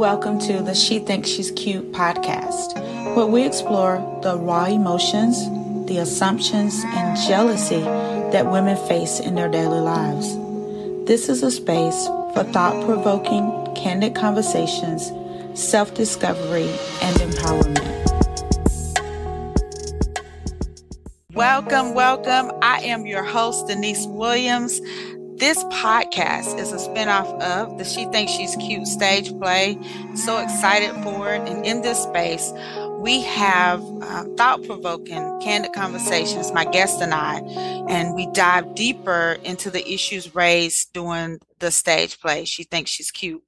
Welcome to the She Thinks She's Cute podcast, where we explore the raw emotions, the assumptions, and jealousy that women face in their daily lives. This is a space for thought provoking, candid conversations, self discovery, and empowerment. Welcome, welcome. I am your host, Denise Williams. This podcast is a spinoff of the She Thinks She's Cute stage play. So excited for it. And in this space, we have uh, thought provoking, candid conversations, my guest and I, and we dive deeper into the issues raised during the stage play. She Thinks She's Cute.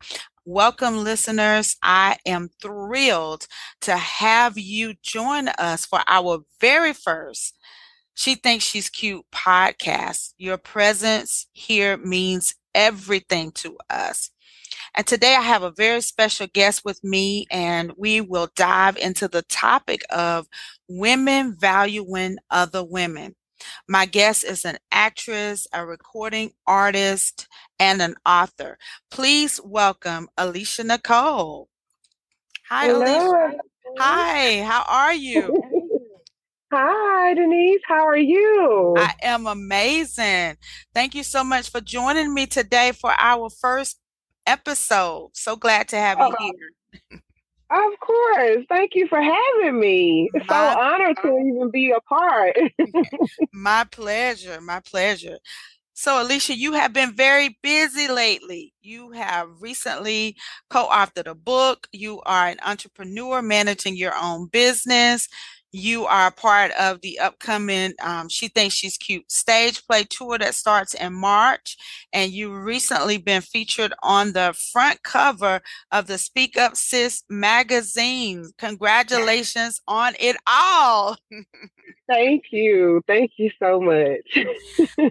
Welcome, listeners. I am thrilled to have you join us for our very first she Thinks She's Cute podcast. Your presence here means everything to us. And today I have a very special guest with me, and we will dive into the topic of women valuing other women. My guest is an actress, a recording artist, and an author. Please welcome Alysia Nicole. Hi, Hello. Alysia. Hi, how are you? Hi, Denise. How are you? I am amazing. Thank you so much for joining me today for our first episode. So glad to have you Oh. here. of course. Thank you for having me. It's so honored to even be a part. My pleasure. My pleasure. So, Alysia, you have been very busy lately. You have recently co authored a book. You are an entrepreneur managing your own business. You are a part of the upcoming um, She Thinks She's Cute stage play tour that starts in March. And you've recently been featured on the front cover of the Speak Up Sis magazine. Congratulations on it all. Thank you. Thank you so much.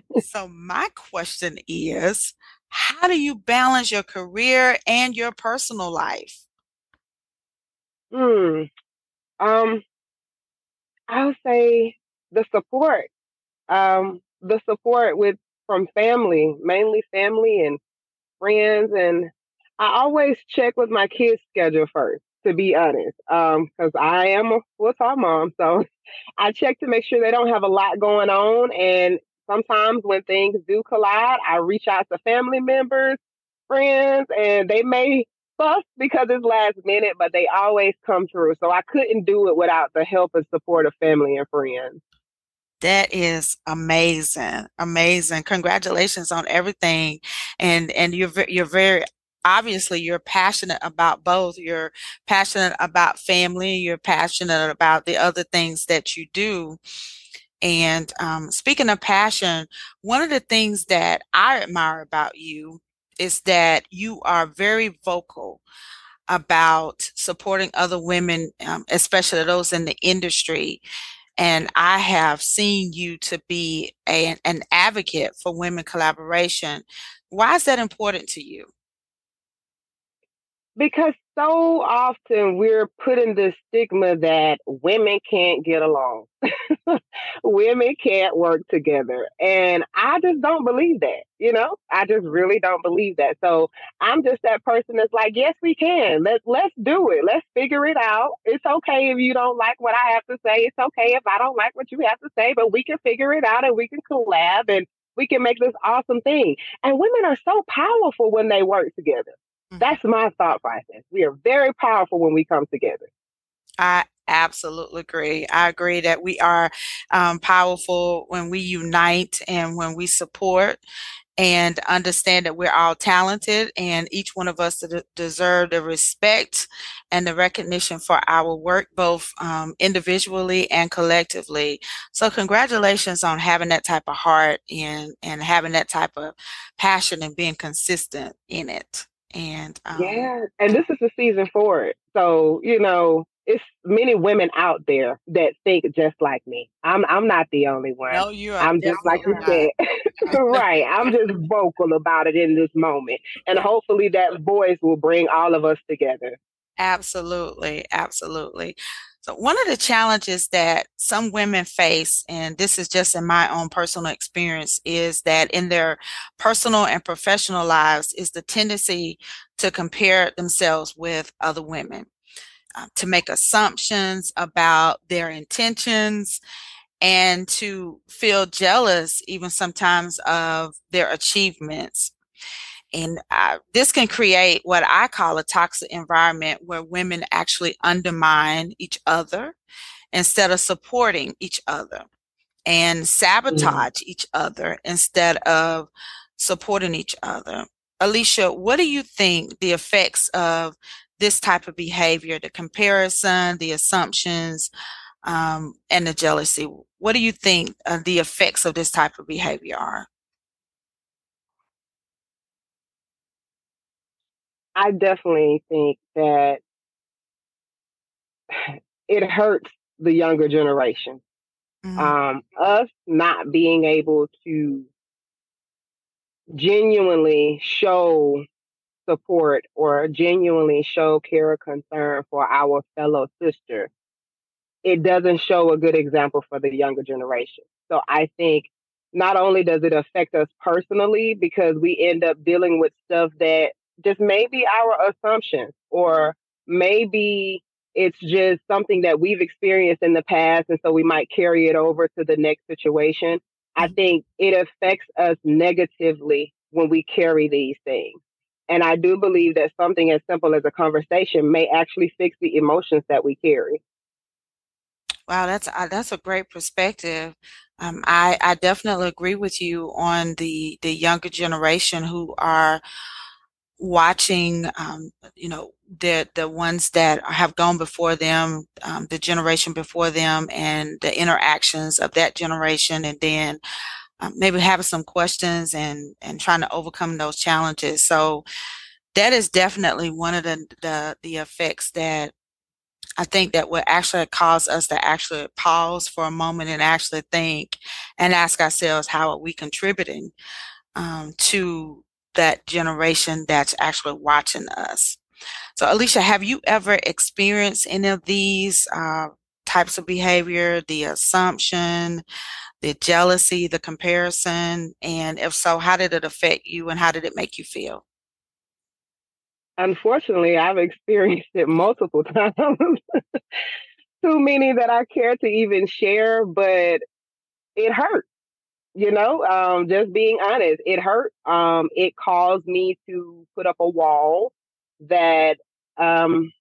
So my question is, how do you balance your career and your personal life? Hmm. Um, I'll say the support. Um, the support with from family, mainly family and friends, and I always check with my kids' schedule first. To be honest, because I am a full-time mom, so I check to make sure they don't have a lot going on. And sometimes when things do collide, I reach out to family members, friends, and they may fuss because it's last minute, but they always come through. So I couldn't do it without the help and support of family and friends. That is amazing, amazing. Congratulations on everything, and and you're you're very obviously you're passionate about both. You're passionate about family. You're passionate about the other things that you do. And um, speaking of passion, one of the things that I admire about you is that you are very vocal about supporting other women, um, especially those in the industry. And I have seen you to be a, an advocate for women collaboration. Why is that important to you? Because so often we're put in this stigma that women can't get along, women can't work together. And I just don't believe that, you know? I just really don't believe that. So I'm just that person that's like, yes, we can. Let, let's do it. Let's figure it out. It's okay if you don't like what I have to say. It's okay if I don't like what you have to say, but we can figure it out and we can collab and we can make this awesome thing. And women are so powerful when they work together. That's my thought process. We are very powerful when we come together. I absolutely agree. I agree that we are um, powerful when we unite and when we support and understand that we're all talented and each one of us de- deserve the respect and the recognition for our work, both um, individually and collectively. So, congratulations on having that type of heart and and having that type of passion and being consistent in it. And um, Yeah. And this is the season for it. So, you know, it's many women out there that think just like me. I'm I'm not the only one. no, you are I'm just like you definitely said. right. I'm just vocal about it in this moment. And hopefully that voice will bring all of us together. Absolutely, absolutely. So, one of the challenges that some women face, and this is just in my own personal experience, is that in their personal and professional lives, is the tendency to compare themselves with other women, uh, to make assumptions about their intentions, and to feel jealous, even sometimes, of their achievements and uh, this can create what I call a toxic environment where women actually undermine each other instead of supporting each other and mm-hmm. sabotage mm. each other instead of supporting each other. Alysia, what do you think the effects of this type of behavior, the comparison, the assumptions, um, and the jealousy, what do you think uh, the effects of this type of behavior are? I definitely think that it hurts the younger generation. Mm-hmm. Um, us not being able to genuinely show support or genuinely show care or concern for our fellow sister, it doesn't show a good example for the younger generation. So I think not only does it affect us personally because we end up dealing with stuff that just maybe our assumptions or maybe it's just something that we've experienced in the past and so we might carry it over to the next situation. I mm-hmm. think it affects us negatively when we carry these things. And i do believe that something as simple as a conversation may actually fix the emotions that we carry. Wow that's uh, that's a great perspective. Um, I, I definitely agree with you on the the younger generation who are watching, um, you know, the the ones that have gone before them, um, the generation before them, and the interactions of that generation, and then um, maybe having some questions and and trying to overcome those challenges. So that is definitely one of the the, the effects that I think that will actually cause us to actually pause for a moment and actually think and ask ourselves how are we contributing um, to that generation that's actually watching us. So, Alysia, have you ever experienced any of these uh, types of behavior, the assumption, the jealousy, the comparison? And if so, how did it affect you and how did it make you feel? Unfortunately, I've experienced it multiple times. Too many that I care to even share, but it hurts you know, um, just being honest, it hurt. Um, it caused me to put up a wall that um,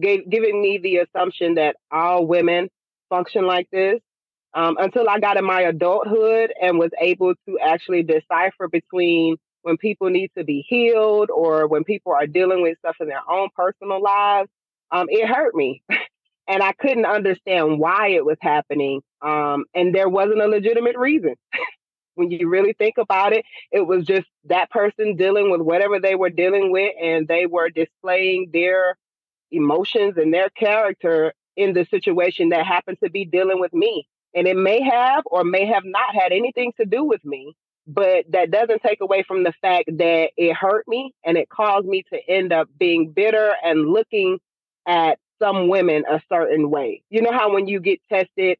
gave giving me the assumption that all women function like this. Um, until I got in my adulthood and was able to actually decipher between when people need to be healed or when people are dealing with stuff in their own personal lives, um, it hurt me. and I couldn't understand why it was happening. Um, and there wasn't a legitimate reason. when you really think about it, it was just that person dealing with whatever they were dealing with, and they were displaying their emotions and their character in the situation that happened to be dealing with me. And it may have or may have not had anything to do with me, but that doesn't take away from the fact that it hurt me and it caused me to end up being bitter and looking at some women a certain way. You know how when you get tested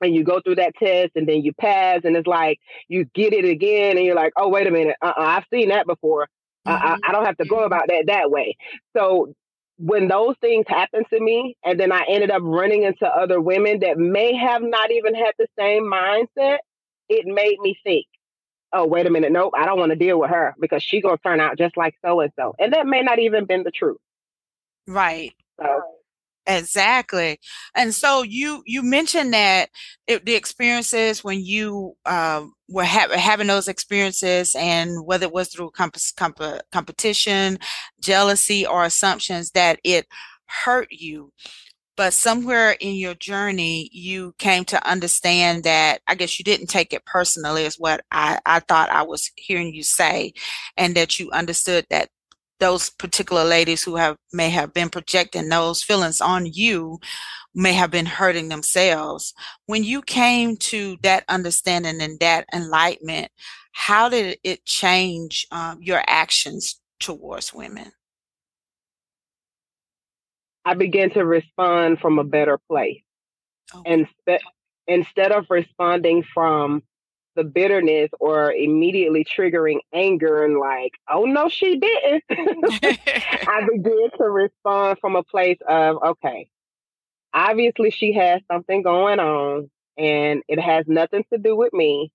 and you go through that test and then you pass and it's like you get it again and you're like, oh, wait a minute, uh-uh, I've seen that before. Mm-hmm. I, I don't have to go about that that way. So when those things happened to me and then I ended up running into other women that may have not even had the same mindset, it made me think, oh, wait a minute, nope, I don't want to deal with her because she gonna turn out just like so and so. And that may not even been the truth. Right. So Exactly. And so you you mentioned that it, the experiences when you uh, were ha- having those experiences, and whether it was through comp- comp- competition, jealousy, or assumptions, that it hurt you. But somewhere in your journey, you came to understand that I guess you didn't take it personally, is what I, I thought I was hearing you say, and that you understood that those particular ladies who have may have been projecting those feelings on you may have been hurting themselves when you came to that understanding and that enlightenment how did it change um, your actions towards women I begin to respond from a better place. Okay. And spe- instead of responding from the bitterness or immediately triggering anger and like, oh no, she didn't. I begin to respond from a place of, okay, obviously she has something going on and it has nothing to do with me.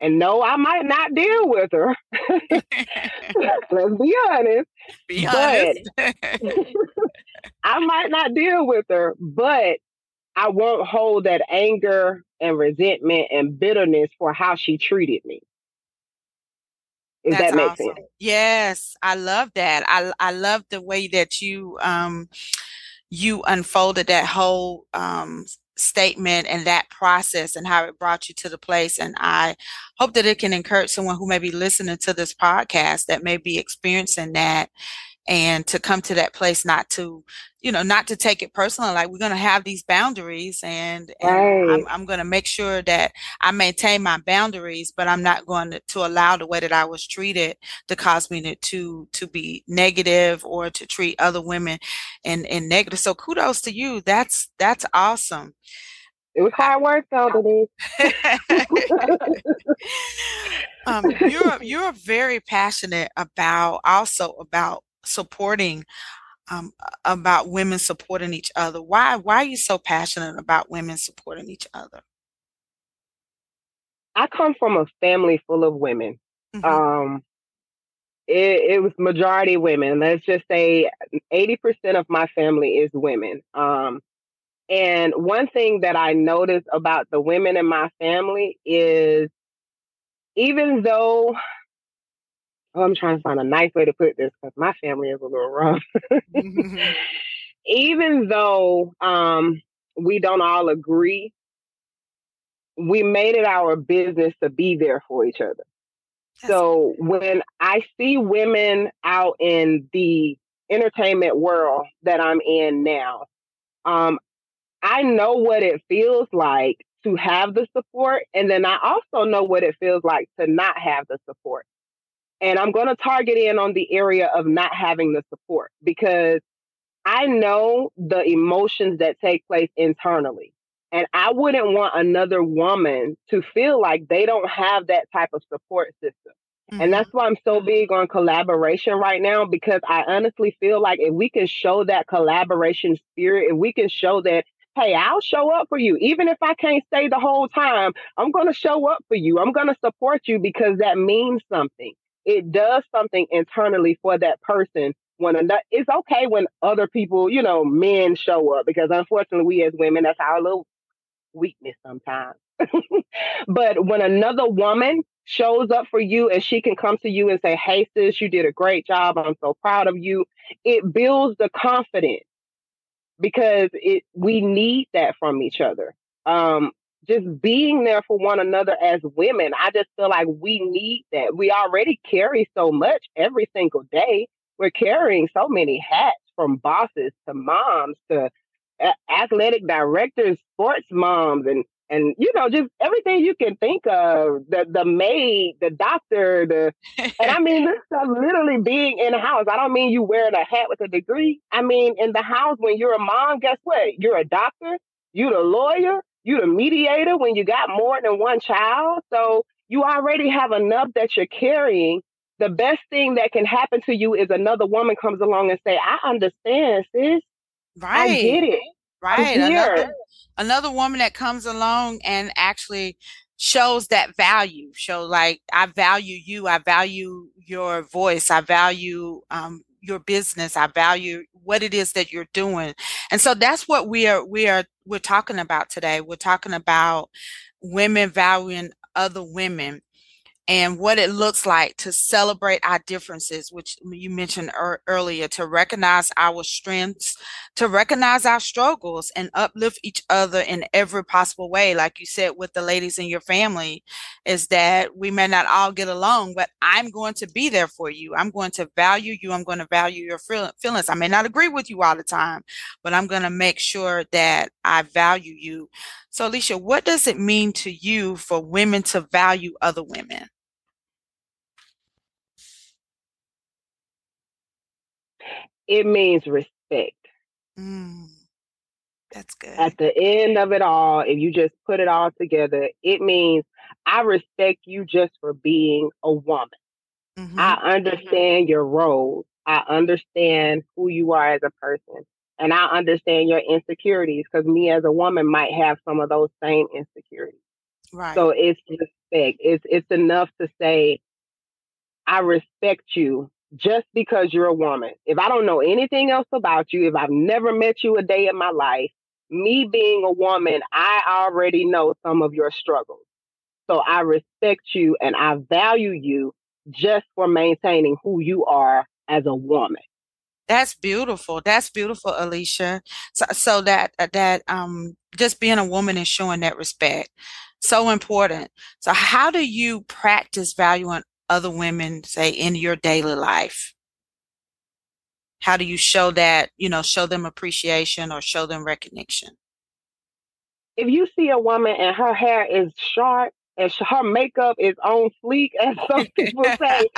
And no, I might not deal with her. Let's be honest. Be honest. I might not deal with her, but I won't hold that anger and resentment and bitterness for how she treated me. If That's that makes awesome. sense. Yes, I love that. I I love the way that you um you unfolded that whole um statement and that process and how it brought you to the place. And I hope that it can encourage someone who may be listening to this podcast that may be experiencing that and to come to that place not to you know not to take it personal like we're going to have these boundaries and, and right. I'm, I'm going to make sure that i maintain my boundaries but i'm not going to, to, allow the way that i was treated to cause me to to, to be negative or to treat other women in, in negative so kudos to you that's that's awesome it was hard work though, Denise. um, you're you're very passionate about also about supporting um, about women supporting each other. Why why are you so passionate about women supporting each other? I come from a family full of women. Mm-hmm. Um, it, it, was majority women. Let's just say 80% of my family is women. Um, and one thing that I notice about the women in my family is even though oh, I'm trying to find a nice way to put this because my family is a little rough. mm-hmm. Even though um, we don't all agree, we made it our business to be there for each other. That's so when I see women out in the entertainment world that I'm in now, um, I know what it feels like to have the support. And then I also know what it feels like to not have the support. And I'm going to target in on the area of not having the support because I know the emotions that take place internally. And I wouldn't want another woman to feel like they don't have that type of support system. Mm-hmm. And that's why I'm so big on collaboration right now because I honestly feel like if we can show that collaboration spirit, if we can show that, hey, I'll show up for you. Even if I can't stay the whole time, I'm going to show up for you. I'm going to support you because that means something it does something internally for that person when another, it's okay when other people, you know, men show up because unfortunately we as women, that's our little weakness sometimes. but when another woman shows up for you and she can come to you and say, Hey sis, you did a great job. I'm so proud of you. It builds the confidence because it we need that from each other. Um, just being there for one another as women. I just feel like we need that. We already carry so much every single day. We're carrying so many hats from bosses to moms to uh, athletic directors, sports moms, and and you know just everything you can think of the the maid the doctor the and i mean this stuff literally being in the house i don't mean you wearing a hat with a degree i mean in the house when you're a mom guess what you're a doctor you're a lawyer you the mediator when you got more than one child. So you already have enough that you're carrying. The best thing that can happen to you is another woman comes along and say, I understand, sis. Right. I get it. Right. Another, another woman that comes along and actually shows that value show like i value you i value your voice i value um, your business i value what it is that you're doing. And so that's what we are we are we're talking about today. We're talking about women valuing other women and what it looks like to celebrate our differences, which you mentioned er- earlier, to recognize our strengths, to recognize our struggles, and uplift each other in every possible way. Like you said with the ladies in your family, is that we may not all get along, but I'm going to be there for you. I'm going to value you. I'm going to value your feelings. I may not agree with you all the time, but I'm going to make sure that I value you. So, Alysia, what does it mean to you for women to value other women? It means respect. Mm, that's good. At the end of it all, if you just put it all together, it means I respect you just for being a woman. Mm-hmm. I understand your role. I understand who you are as a person. And I understand your insecurities because me as a woman might have some of those same insecurities. Right. So it's respect. It's it's enough to say, I respect you just because you're a woman. If I don't know anything else about you, if I've never met you a day in my life, me being a woman, I already know some of your struggles. So I respect you and I value you just for maintaining who you are as a woman. That's beautiful. That's beautiful, Alysia. So, so that uh, that um just being a woman and showing that respect, so important. So, how do you practice valuing other women, say, in your daily life? How do you show that, you know, show them appreciation or show them recognition? If you see a woman and her hair is short and her makeup is on fleek, as some people say,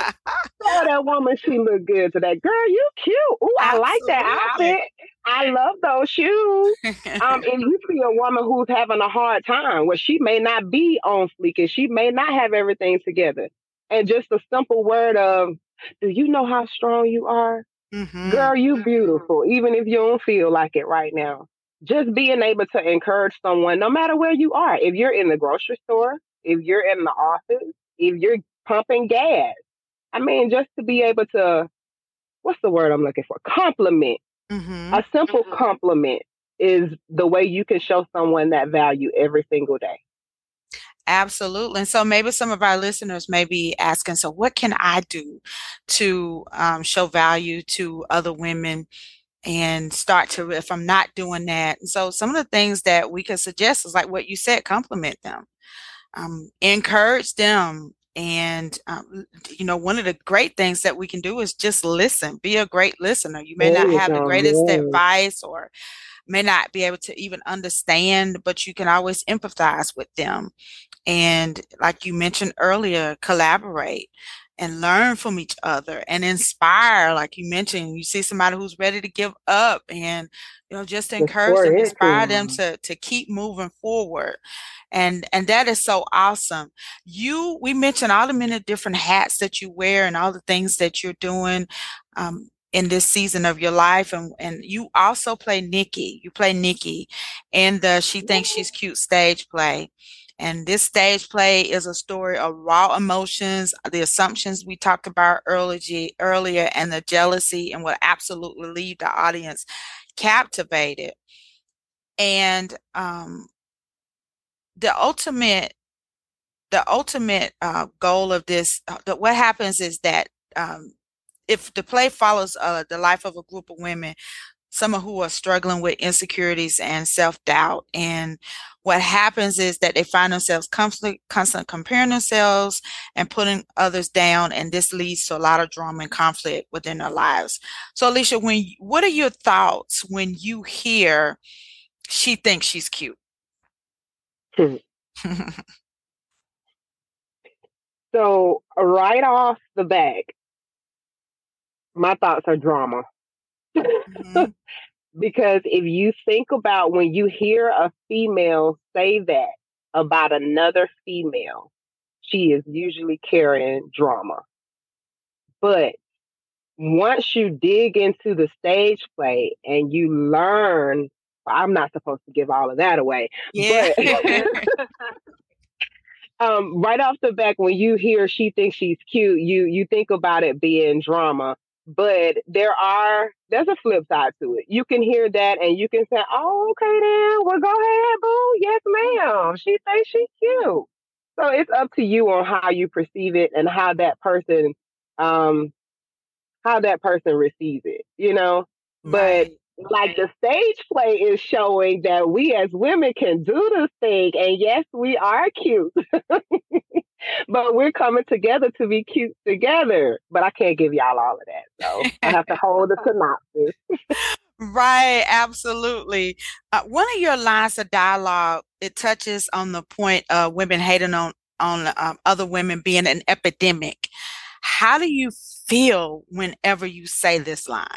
oh, that woman, she look good today. Girl, you cute. Ooh, I like that outfit. I love those shoes. um, and you see a woman who's having a hard time, where she may not be on fleek and she may not have everything together. And just a simple word of, do you know how strong you are? Mm-hmm. Girl, you beautiful, even if you don't feel like it right now. Just being able to encourage someone, no matter where you are. If you're in the grocery store, if you're in the office, if you're pumping gas. I mean, just to be able to, what's the word I'm looking for? Compliment. Mm-hmm. A simple mm-hmm. compliment is the way you can show someone that value every single day. Absolutely. And so maybe some of our listeners may be asking, so what can I do to um, show value to other women and start to, if I'm not doing that? And so some of the things that we could suggest is like what you said, compliment them, um, encourage them. And, um, you know, one of the great things that we can do is just listen, be a great listener. You may not have the greatest advice or may not be able to even understand, but you can always empathize with them. And like you mentioned earlier collaborate and learn from each other and inspire. Like you mentioned you see somebody who's ready to give up and you know just encourage them inspire them. to to keep moving forward. And and that is so awesome. You we mentioned all the many different hats that you wear and all the things that you're doing. Um, in this season of your life and and you also play Nikki you play Nikki in the she thinks she's cute stage play and this stage play is a story of raw emotions, the assumptions we talked about earlier, earlier and the jealousy, and will absolutely leave the audience captivated. And um, the ultimate, the ultimate uh, goal of this, uh, the, what happens is that um, if the play follows uh, the life of a group of women some of who are struggling with insecurities and self-doubt and what happens is that they find themselves constantly constantly comparing themselves and putting others down and this leads to a lot of drama and conflict within their lives. So Alysia when what are your thoughts when you hear she thinks she's cute? So right off the bat my thoughts are drama mm-hmm. because if you think about when you hear a female say that about another female, she is usually carrying drama. But once you dig into the stage play and you learn, I'm not supposed to give all of that away. Yeah. But um, right off the back, when you hear she thinks she's cute, you you think about it being drama. But there are there's a flip side to it. You can hear that and you can say, "Oh, okay, then. Well, go ahead, boo. Yes, ma'am. She thinks she's cute." So it's up to you on how you perceive it and how that person, um, how that person receives it. You know, right. but like the stage play is showing that we as women can do this thing, and yes, we are cute. but we're coming together to be cute together. But I can't give y'all all of that. So I have to hold the synopsis. right, absolutely. Uh, one of your lines of dialogue it touches on the point of women hating on on um, other women being an epidemic. How do you feel whenever you say this line?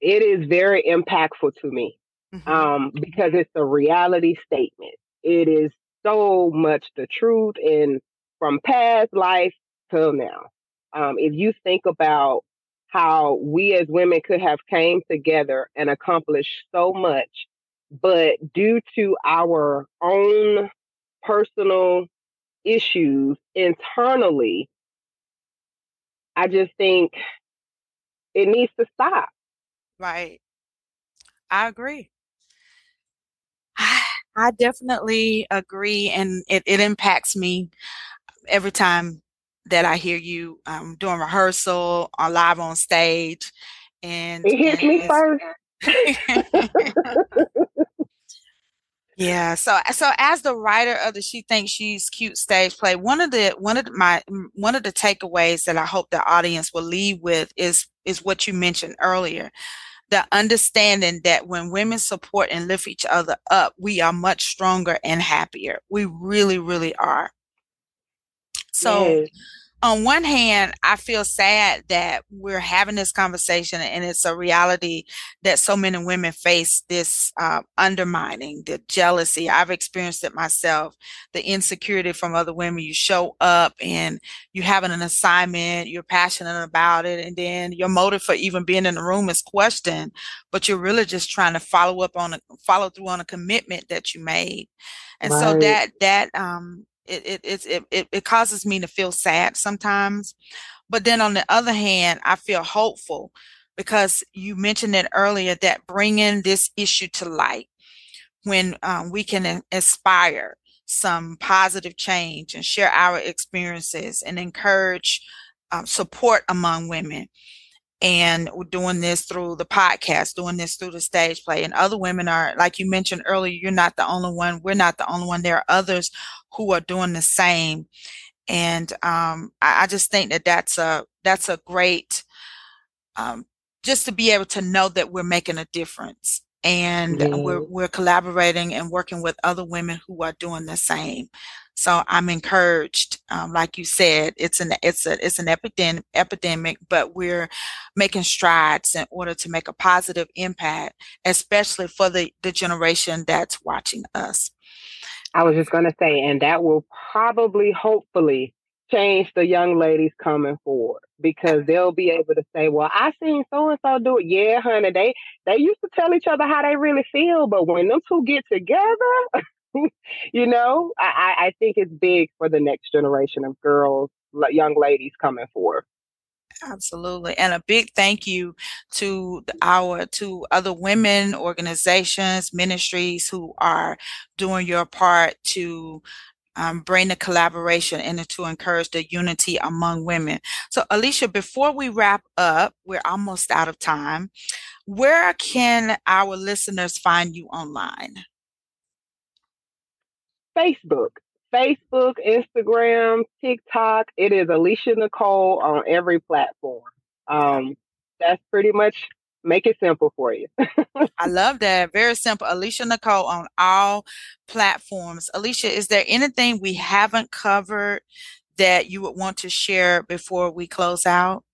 it is very impactful to me mm-hmm. um, because it's a reality statement. It is so much the truth and from past life till now. Um, if you think about how we as women could have came together and accomplished so much, but due to our own personal issues internally, I just think it needs to stop. Right. I agree. I definitely agree, and it, it impacts me every time that I hear you um, doing rehearsal or live on stage. And it hits and me first. yeah. So so as the writer of the She Thinks She's Cute stage play, one of the one of my one of the takeaways that I hope the audience will leave with is is what you mentioned earlier the understanding that when women support and lift each other up, we are much stronger and happier. We really, really are. So, yes on one hand, I feel sad that we're having this conversation and it's a reality that so many women face this uh, undermining, the jealousy. I've experienced it myself, the insecurity from other women. You show up and you having an assignment, you're passionate about it, and then your motive for even being in the room is questioned, but you're really just trying to follow up on a follow through on a commitment that you made. And right. so that that um it it, it it it causes me to feel sad sometimes. But then on the other hand i feel hopeful because you mentioned it earlier that bringing this issue to light when um, we can inspire some positive change and share our experiences and encourage um, support among women and we're doing this through the podcast, doing this through the stage play. And other women are, like you mentioned earlier, you're not the only one. We're not the only one. There are others who are doing the same. And um, I, I, just think that that's a that's a great, um, just to be able to know that we're making a difference and yeah. we're we're collaborating and working with other women who are doing the same. So I'm encouraged. Um, like you said, it's an it's a it's an epidemic epidemic, but we're making strides in order to make a positive impact, especially for the the generation that's watching us. I was just going to say, and that will probably, hopefully, change the young ladies coming forward because they'll be able to say, "Well, I seen so and so do it." Yeah, honey, they they used to tell each other how they really feel, but when them two get together. you know, I, I think it's big for the next generation of girls, young ladies coming forth. Absolutely. And a big thank you to our to other women organizations, ministries who are doing your part to um, bring the collaboration and to encourage the unity among women. So, Alysia, before we wrap up, we're almost out of time. Where can our listeners find you online? Facebook. Facebook, Instagram, TikTok. It is Alysia Nicole on every platform. Um, that's pretty much make it simple for you. I love that. Very simple. Alysia Nicole on all platforms. Alysia, is there anything we haven't covered that you would want to share before we close out?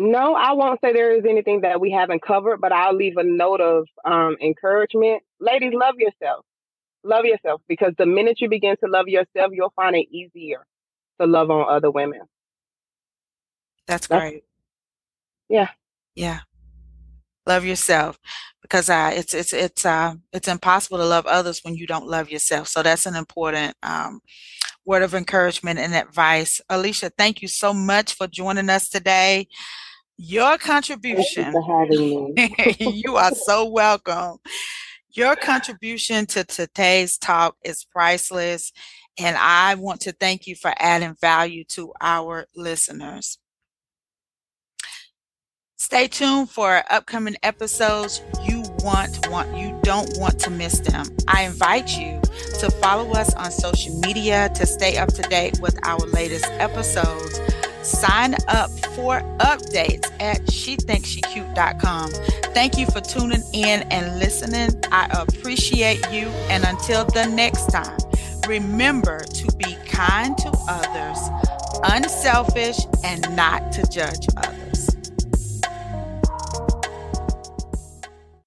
No, I won't say there is anything that we haven't covered, but I'll leave a note of um, encouragement. Ladies, love yourself. Love yourself because the minute you begin to love yourself, you'll find it easier to love on other women. That's, That's great. Yeah. Yeah. Love yourself because uh, it's it's it's uh, it's impossible to love others when you don't love yourself. So that's an important um, word of encouragement and advice. Alysia, thank you so much for joining us today your contribution. You, you are so welcome. Your contribution to today's talk is priceless, and I want to thank you for adding value to our listeners. Stay tuned for our upcoming episodes. You want want you don't want to miss them. I invite you to follow us on social media to stay up to date with our latest episodes Sign up for updates at shethinksshecute.com. Thank you for tuning in and listening. I appreciate you. And until the next time, remember to be kind to others, unselfish, and not to judge others.